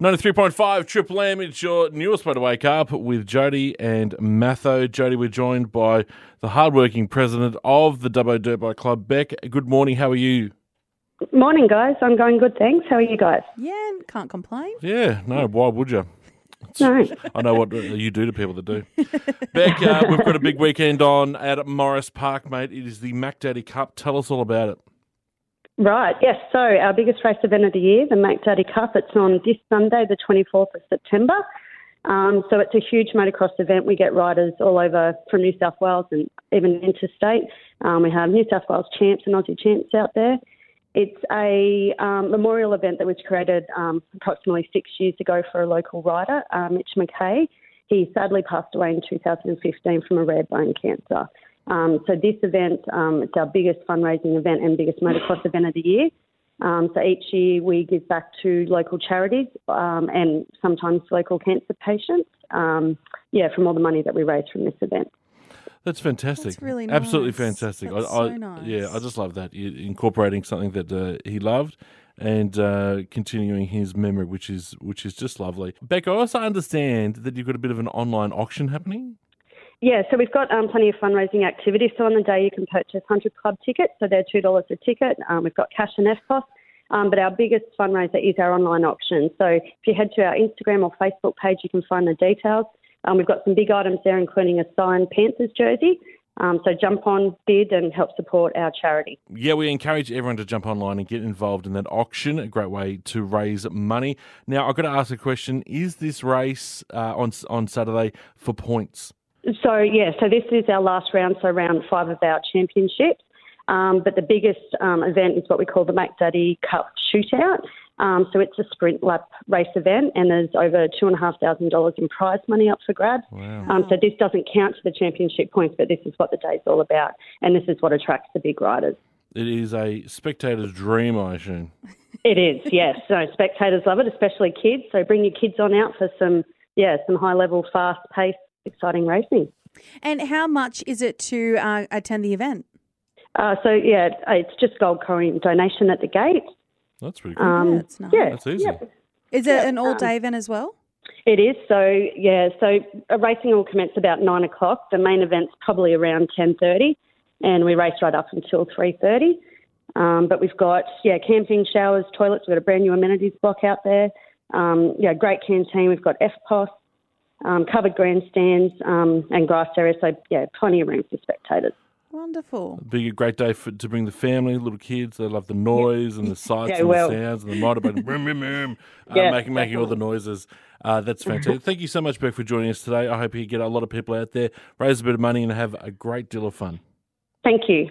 93.5 Triple M, it's your newest way to wake up with Jodi and Matho. Jodi, we're joined by the hardworking president of the Dubbo Dirt Bike Club, Bec. Good morning, how are you? Morning, guys. I'm going good, thanks. How are you guys? Yeah, can't complain. Yeah, no, why would you? No. I know what you do to people that do. Bec, uh, we've got a big weekend on at Morris Park, mate. It is the Mac Daddy Cup. Tell us all about it. Right, yes. So, our biggest race event of the year, the Mac Daddy Cup, it's on this Sunday, the 24th of September. Um, so, it's a huge motocross event. We get riders all over from New South Wales and even interstate. Um, we have New South Wales champs and Aussie champs out there. It's a um, memorial event that was created um, approximately six years ago for a local rider, uh, Mitch McKay. He sadly passed away in 2015 from a rare bone cancer. Um, so this event, um, it's our biggest fundraising event and biggest motocross event of the year. Um, so each year we give back to local charities um, and sometimes local cancer patients. Um, yeah, from all the money that we raise from this event. That's fantastic. That's really Absolutely fantastic. That's I, so I, nice. Yeah, I just love that. Incorporating something that uh, he loved and uh, continuing his memory, which is which is just lovely. Bec, I also understand that you've got a bit of an online auction happening. Yeah, so we've got um, plenty of fundraising activities. So on the day you can purchase 100 club tickets, so they're $2 a ticket. Um, we've got cash and EFTPOS. Um, but our biggest fundraiser is our online auction. So if you head to our Instagram or Facebook page, you can find the details. Um, we've got some big items there, including a signed Panthers jersey. Um, so jump on, bid, and help support our charity. Yeah, we encourage everyone to jump online and get involved in that auction. A great way to raise money. Now, I've got to ask a question: Is this race uh, on on Saturday for points? So yeah, so this is our last round, so round five of our championships. Um, but the biggest um, event is what we call the Mac Daddy Cup Shootout. Um, so it's a sprint lap race event, and there's over two and a half thousand dollars in prize money up for grabs. Wow. Um, so this doesn't count to the championship points, but this is what the day's all about, and this is what attracts the big riders. It is a spectator's dream, I assume. It is, yes. So spectators love it, especially kids. So bring your kids on out for some, yeah, some high level, fast paced, exciting racing. And how much is it to uh, attend the event? Uh, so yeah, it's just gold coin donation at the gate. That's pretty cool. Um, Yeah, it's nice. Yeah, That's easy. yep. Is it yeah, an all day event as well? It is. So yeah, so racing will commence about nine o'clock. The main event's probably around ten thirty, and we race right up until three thirty. Um, but we've got yeah, camping, showers, toilets. We've got a brand new amenities block out there. Um, yeah, great canteen. We've got EFTPOS, um, covered grandstands, um, and grass area. So yeah, plenty of room for spectators. Wonderful. be a great day for, to bring the family, little kids. They love the noise and the sights Yeah, and well. the sounds and the motorbike, boom, boom, boom, uh, Yeah, making making all the noises. Uh, that's fantastic. Thank you so much, Bec, for joining us today. I hope you get a lot of people out there, raise a bit of money, and have a great deal of fun. Thank you.